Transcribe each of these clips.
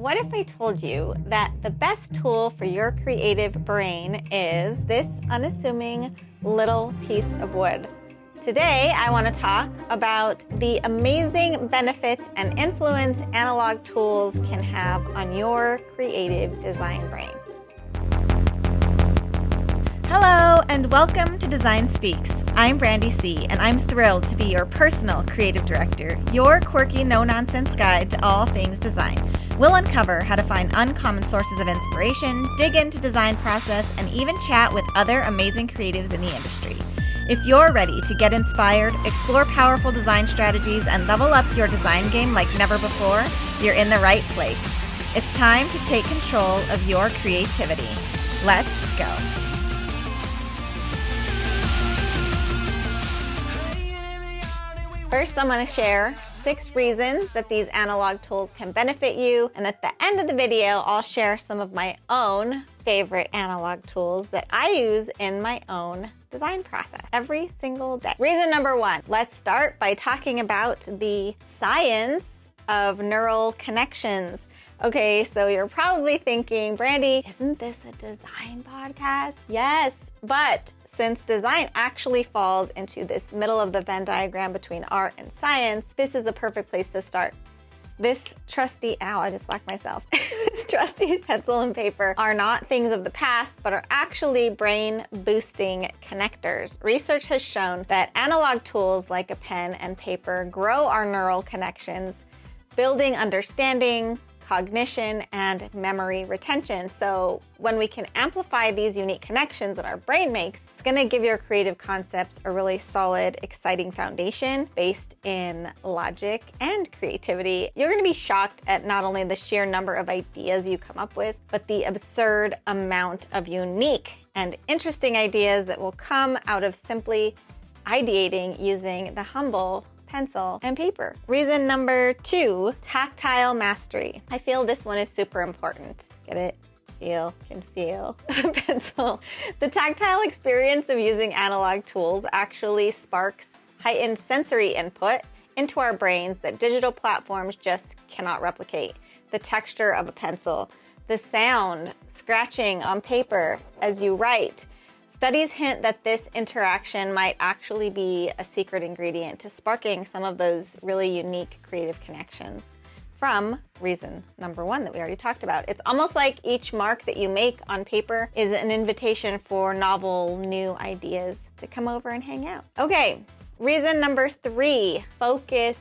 what if I told you that the best tool for your creative brain is this unassuming little piece of wood? Today, I want to talk about the amazing benefit and influence analog tools can have on your creative design brain. Hello, and welcome to Design Speaks. I'm Brandi Sea., and I'm thrilled to be your personal creative director, your quirky, no nonsense guide to all things design. We'll uncover how to find uncommon sources of inspiration, dig into design process, and even chat with other amazing creatives in the industry. If you're ready to get inspired, explore powerful design strategies, and level up your design game like never before, you're in the right place. It's time to take control of your creativity. Let's go. First, I'm going to share six reasons that these analog tools can benefit you. And at the end of the video, I'll share some of my own favorite analog tools that I use in my own design process every single day. Reason number one let's start by talking about the science of neural connections. Okay, so you're probably thinking, Brandi, isn't this a design podcast? Yes, but since design actually falls into this middle of the Venn diagram between art and science, this is a perfect place to start. This trusty, ow, I just whacked myself. this trusty pencil and paper are not things of the past, but are actually brain boosting connectors. Research has shown that analog tools like a pen and paper grow our neural connections, building understanding, cognition, and memory retention. So, when we can amplify these unique connections that our brain makes, it's gonna give your creative concepts a really solid, exciting foundation based in logic and creativity. You're gonna be shocked at not only the sheer number of ideas you come up with, but the absurd amount of unique and interesting ideas that will come out of simply ideating using the humble pencil, and paper. Reason number two tactile mastery. I feel this one is super important. Get it? Feel, can feel pencil. The tactile experience of using analog tools actually sparks heightened sensory input into our brains that digital platforms just cannot replicate. The texture of a pencil, the sound, scratching on paper as you write, Studies hint that this interaction might actually be a secret ingredient to sparking some of those really unique creative connections from reason number one that we already talked about. It's almost like each mark that you make on paper is an invitation for novel, new ideas to come over and hang out. Okay, reason number three focus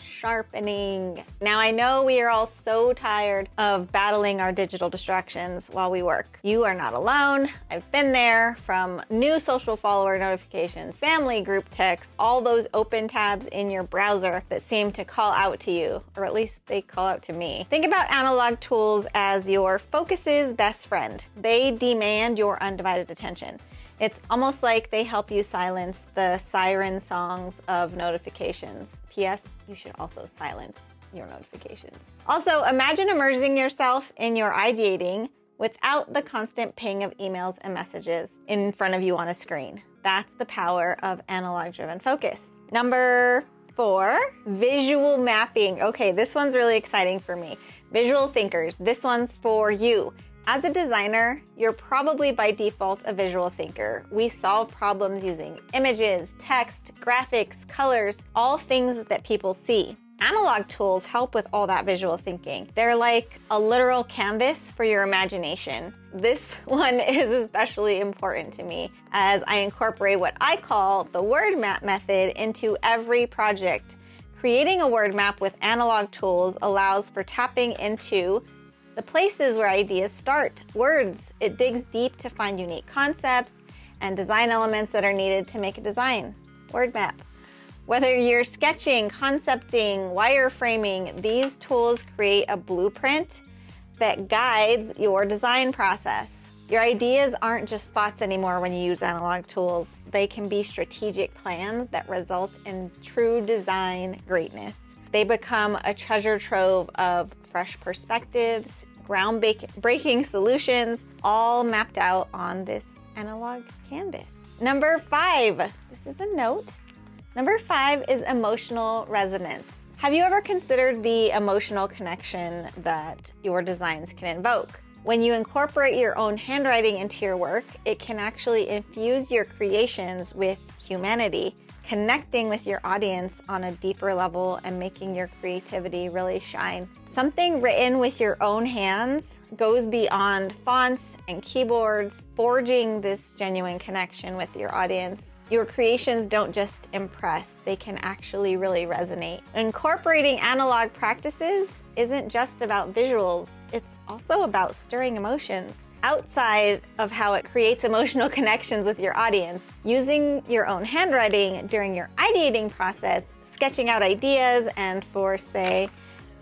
sharpening. Now, I know we are all so tired of battling our digital distractions while we work. You are not alone. I've been there from new social follower notifications, family group texts, all those open tabs in your browser that seem to call out to you, or at least they call out to me. Think about analog tools as your focus's best friend. They demand your undivided attention. It's almost like they help you silence the siren songs of notifications. P.S. You should also silence your notifications. Also, imagine immersing yourself in your ideating without the constant ping of emails and messages in front of you on a screen. That's the power of analog driven focus. Number four, visual mapping. Okay, this one's really exciting for me. Visual thinkers, this one's for you. As a designer, you're probably by default a visual thinker. We solve problems using images, text, graphics, colors, all things that people see. Analog tools help with all that visual thinking. They're like a literal canvas for your imagination. This one is especially important to me as I incorporate what I call the word map method into every project. Creating a word map with analog tools allows for tapping into the places where ideas start, words. It digs deep to find unique concepts and design elements that are needed to make a design. Word map. Whether you're sketching, concepting, wireframing, these tools create a blueprint that guides your design process. Your ideas aren't just thoughts anymore when you use analog tools. They can be strategic plans that result in true design greatness. They become a treasure trove of fresh perspectives, groundbreaking solutions, all mapped out on this analog canvas. Number five, this is a note. Number five is emotional resonance. Have you ever considered the emotional connection that your designs can invoke? When you incorporate your own handwriting into your work, it can actually infuse your creations with humanity, connecting with your audience on a deeper level and making your creativity really shine. Something written with your own hands goes beyond fonts and keyboards, forging this genuine connection with your audience. Your creations don't just impress, they can actually really resonate. Incorporating analog practices isn't just about visuals, it's also about stirring emotions. Outside of how it creates emotional connections with your audience, using your own handwriting during your ideating process, sketching out ideas, and for, say,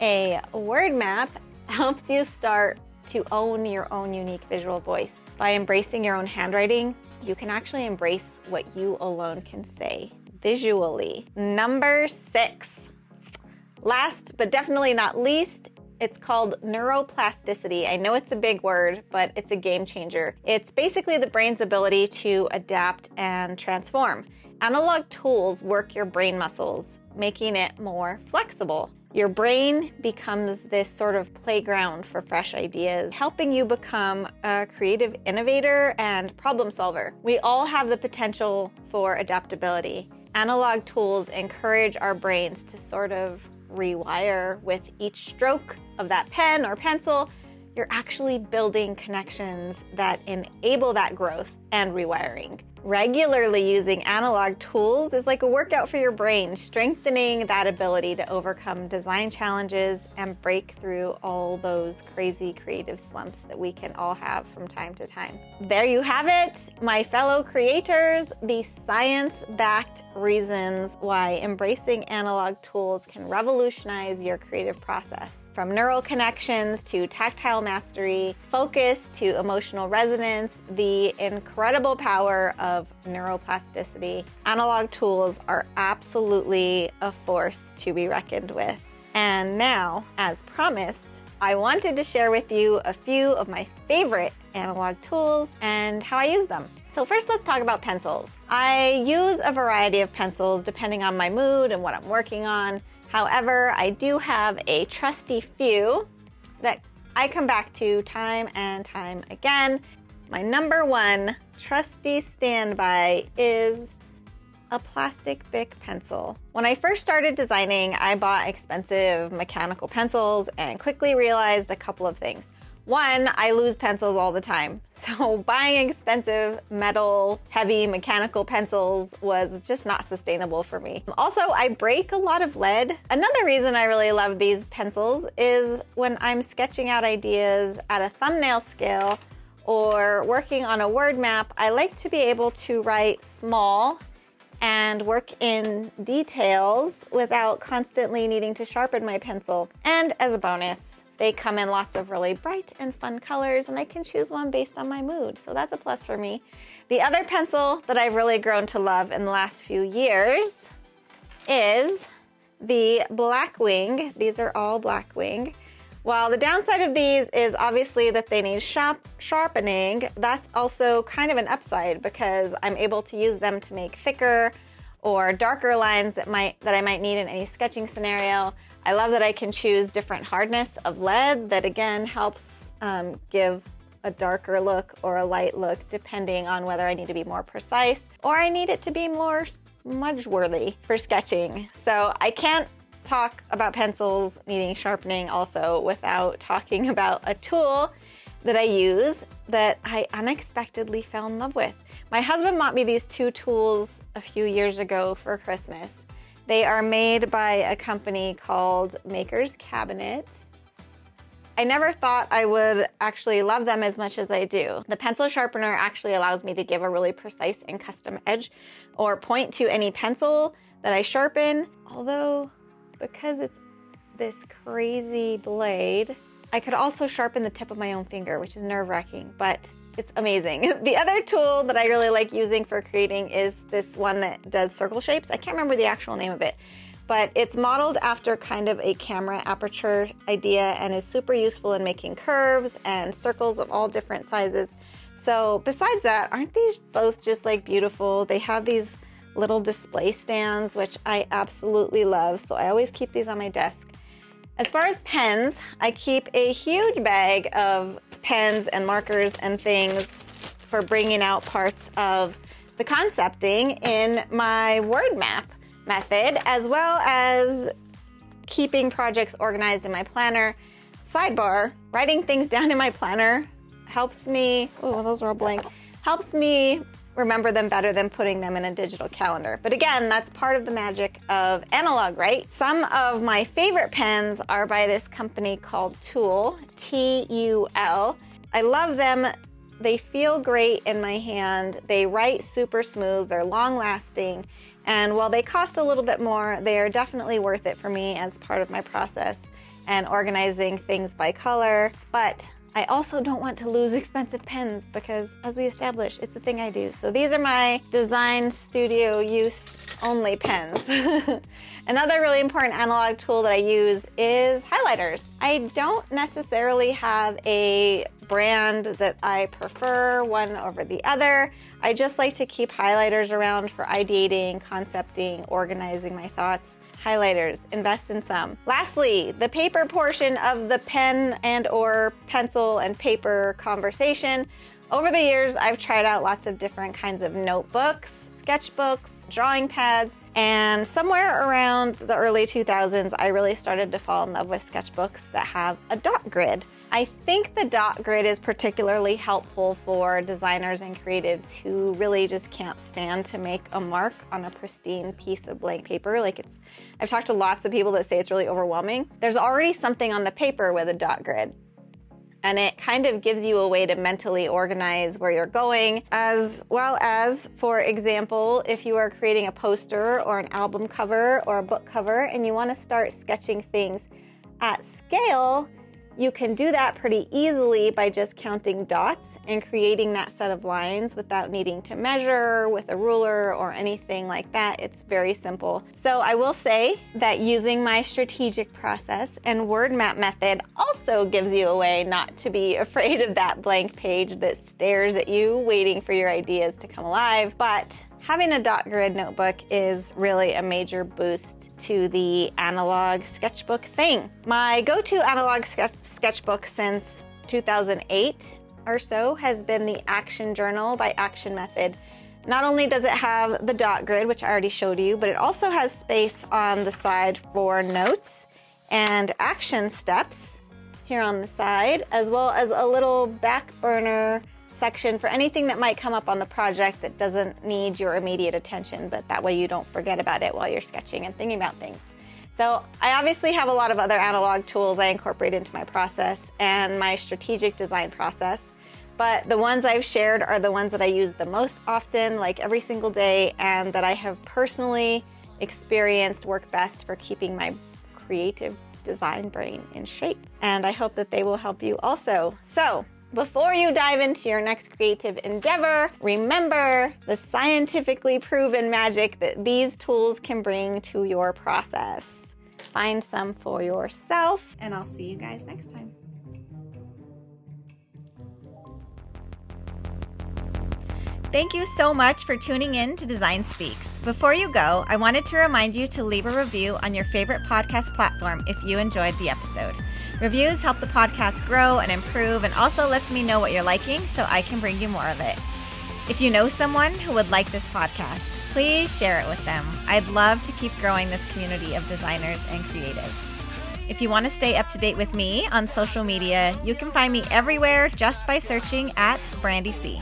a word map helps you start to own your own unique visual voice. By embracing your own handwriting, you can actually embrace what you alone can say visually. Number six. Last but definitely not least, it's called neuroplasticity. I know it's a big word, but it's a game changer. It's basically the brain's ability to adapt and transform. Analog tools work your brain muscles, making it more flexible. Your brain becomes this sort of playground for fresh ideas, helping you become a creative innovator and problem solver. We all have the potential for adaptability. Analog tools encourage our brains to sort of rewire with each stroke of that pen or pencil. You're actually building connections that enable that growth and rewiring. Regularly using analog tools is like a workout for your brain, strengthening that ability to overcome design challenges and break through all those crazy creative slumps that we can all have from time to time. There you have it, my fellow creators, the science backed reasons why embracing analog tools can revolutionize your creative process. From neural connections to tactile mastery, focus to emotional resonance, the incredible power of neuroplasticity, analog tools are absolutely a force to be reckoned with. And now, as promised, I wanted to share with you a few of my favorite analog tools and how I use them. So, first, let's talk about pencils. I use a variety of pencils depending on my mood and what I'm working on. However, I do have a trusty few that I come back to time and time again. My number one trusty standby is a plastic Bic pencil. When I first started designing, I bought expensive mechanical pencils and quickly realized a couple of things. One, I lose pencils all the time. So buying expensive metal, heavy mechanical pencils was just not sustainable for me. Also, I break a lot of lead. Another reason I really love these pencils is when I'm sketching out ideas at a thumbnail scale or working on a word map, I like to be able to write small and work in details without constantly needing to sharpen my pencil. And as a bonus, they come in lots of really bright and fun colors, and I can choose one based on my mood. So that's a plus for me. The other pencil that I've really grown to love in the last few years is the Blackwing. These are all Blackwing. While the downside of these is obviously that they need sharp, sharpening, that's also kind of an upside because I'm able to use them to make thicker or darker lines that might that I might need in any sketching scenario. I love that I can choose different hardness of lead that again helps um, give a darker look or a light look depending on whether I need to be more precise or I need it to be more smudge worthy for sketching. So I can't talk about pencils needing sharpening also without talking about a tool that I use that I unexpectedly fell in love with. My husband bought me these two tools a few years ago for Christmas. They are made by a company called Maker's Cabinet. I never thought I would actually love them as much as I do. The pencil sharpener actually allows me to give a really precise and custom edge or point to any pencil that I sharpen, although because it's this crazy blade, I could also sharpen the tip of my own finger, which is nerve wracking, but it's amazing. The other tool that I really like using for creating is this one that does circle shapes. I can't remember the actual name of it, but it's modeled after kind of a camera aperture idea and is super useful in making curves and circles of all different sizes. So, besides that, aren't these both just like beautiful? They have these little display stands, which I absolutely love. So I always keep these on my desk. As far as pens, I keep a huge bag of pens and markers and things for bringing out parts of the concepting in my word map method, as well as keeping projects organized in my planner. Sidebar, writing things down in my planner helps me, oh, those are all blank, helps me remember them better than putting them in a digital calendar. But again, that's part of the magic of analog, right? Some of my favorite pens are by this company called TUL, T U L. I love them. They feel great in my hand. They write super smooth, they're long lasting, and while they cost a little bit more, they are definitely worth it for me as part of my process and organizing things by color. But I also don't want to lose expensive pens because, as we established, it's a thing I do. So these are my design studio use only pens. Another really important analog tool that I use is highlighters. I don't necessarily have a brand that I prefer one over the other. I just like to keep highlighters around for ideating, concepting, organizing my thoughts. Highlighters, invest in some. Lastly, the paper portion of the pen and or pencil and paper conversation. Over the years, I've tried out lots of different kinds of notebooks, sketchbooks, drawing pads, and somewhere around the early 2000s, I really started to fall in love with sketchbooks that have a dot grid. I think the dot grid is particularly helpful for designers and creatives who really just can't stand to make a mark on a pristine piece of blank paper. Like it's, I've talked to lots of people that say it's really overwhelming. There's already something on the paper with a dot grid. And it kind of gives you a way to mentally organize where you're going, as well as, for example, if you are creating a poster or an album cover or a book cover and you want to start sketching things at scale you can do that pretty easily by just counting dots and creating that set of lines without needing to measure with a ruler or anything like that. It's very simple. So I will say that using my strategic process and word map method also gives you a way not to be afraid of that blank page that stares at you waiting for your ideas to come alive, but having a dot grid notebook is really a major boost to the analog sketchbook thing. My go to analog ske- sketchbook since 2008 or so has been the Action Journal by Action Method. Not only does it have the dot grid, which I already showed you, but it also has space on the side for notes and action steps here on the side, as well as a little back burner section for anything that might come up on the project that doesn't need your immediate attention, but that way you don't forget about it while you're sketching and thinking about things. So, I obviously have a lot of other analog tools I incorporate into my process and my strategic design process, but the ones I've shared are the ones that I use the most often, like every single day, and that I have personally experienced work best for keeping my creative design brain in shape. And I hope that they will help you also. So, before you dive into your next creative endeavor, remember the scientifically proven magic that these tools can bring to your process. Find some for yourself, and I'll see you guys next time. Thank you so much for tuning in to Design Speaks. Before you go, I wanted to remind you to leave a review on your favorite podcast platform if you enjoyed the episode. Reviews help the podcast grow and improve and also lets me know what you're liking so I can bring you more of it. If you know someone who would like this podcast, please share it with them. I'd love to keep growing this community of designers and creatives. If you want to stay up to date with me on social media, you can find me everywhere just by searching at Brandi Sea.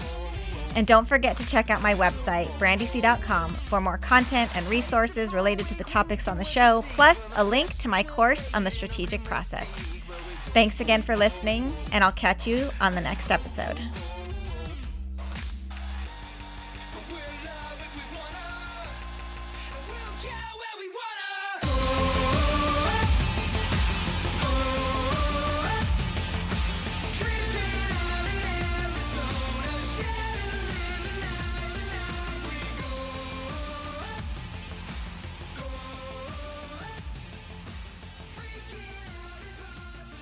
And don't forget to check out my website, brandisea.com, for more content and resources related to the topics on the show, plus a link to my course on the strategic process. Thanks again for listening, and I'll catch you on the next episode.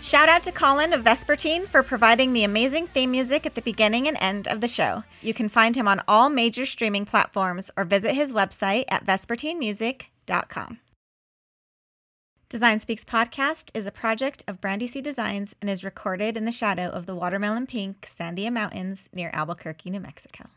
Shout out to Colin of Vespertine for providing the amazing theme music at the beginning and end of the show. You can find him on all major streaming platforms or visit his website at vespertinemusic.com. Design Speaks podcast is a project of Brandi Sea Designs and is recorded in the shadow of the watermelon pink Sandia Mountains near Albuquerque, New Mexico.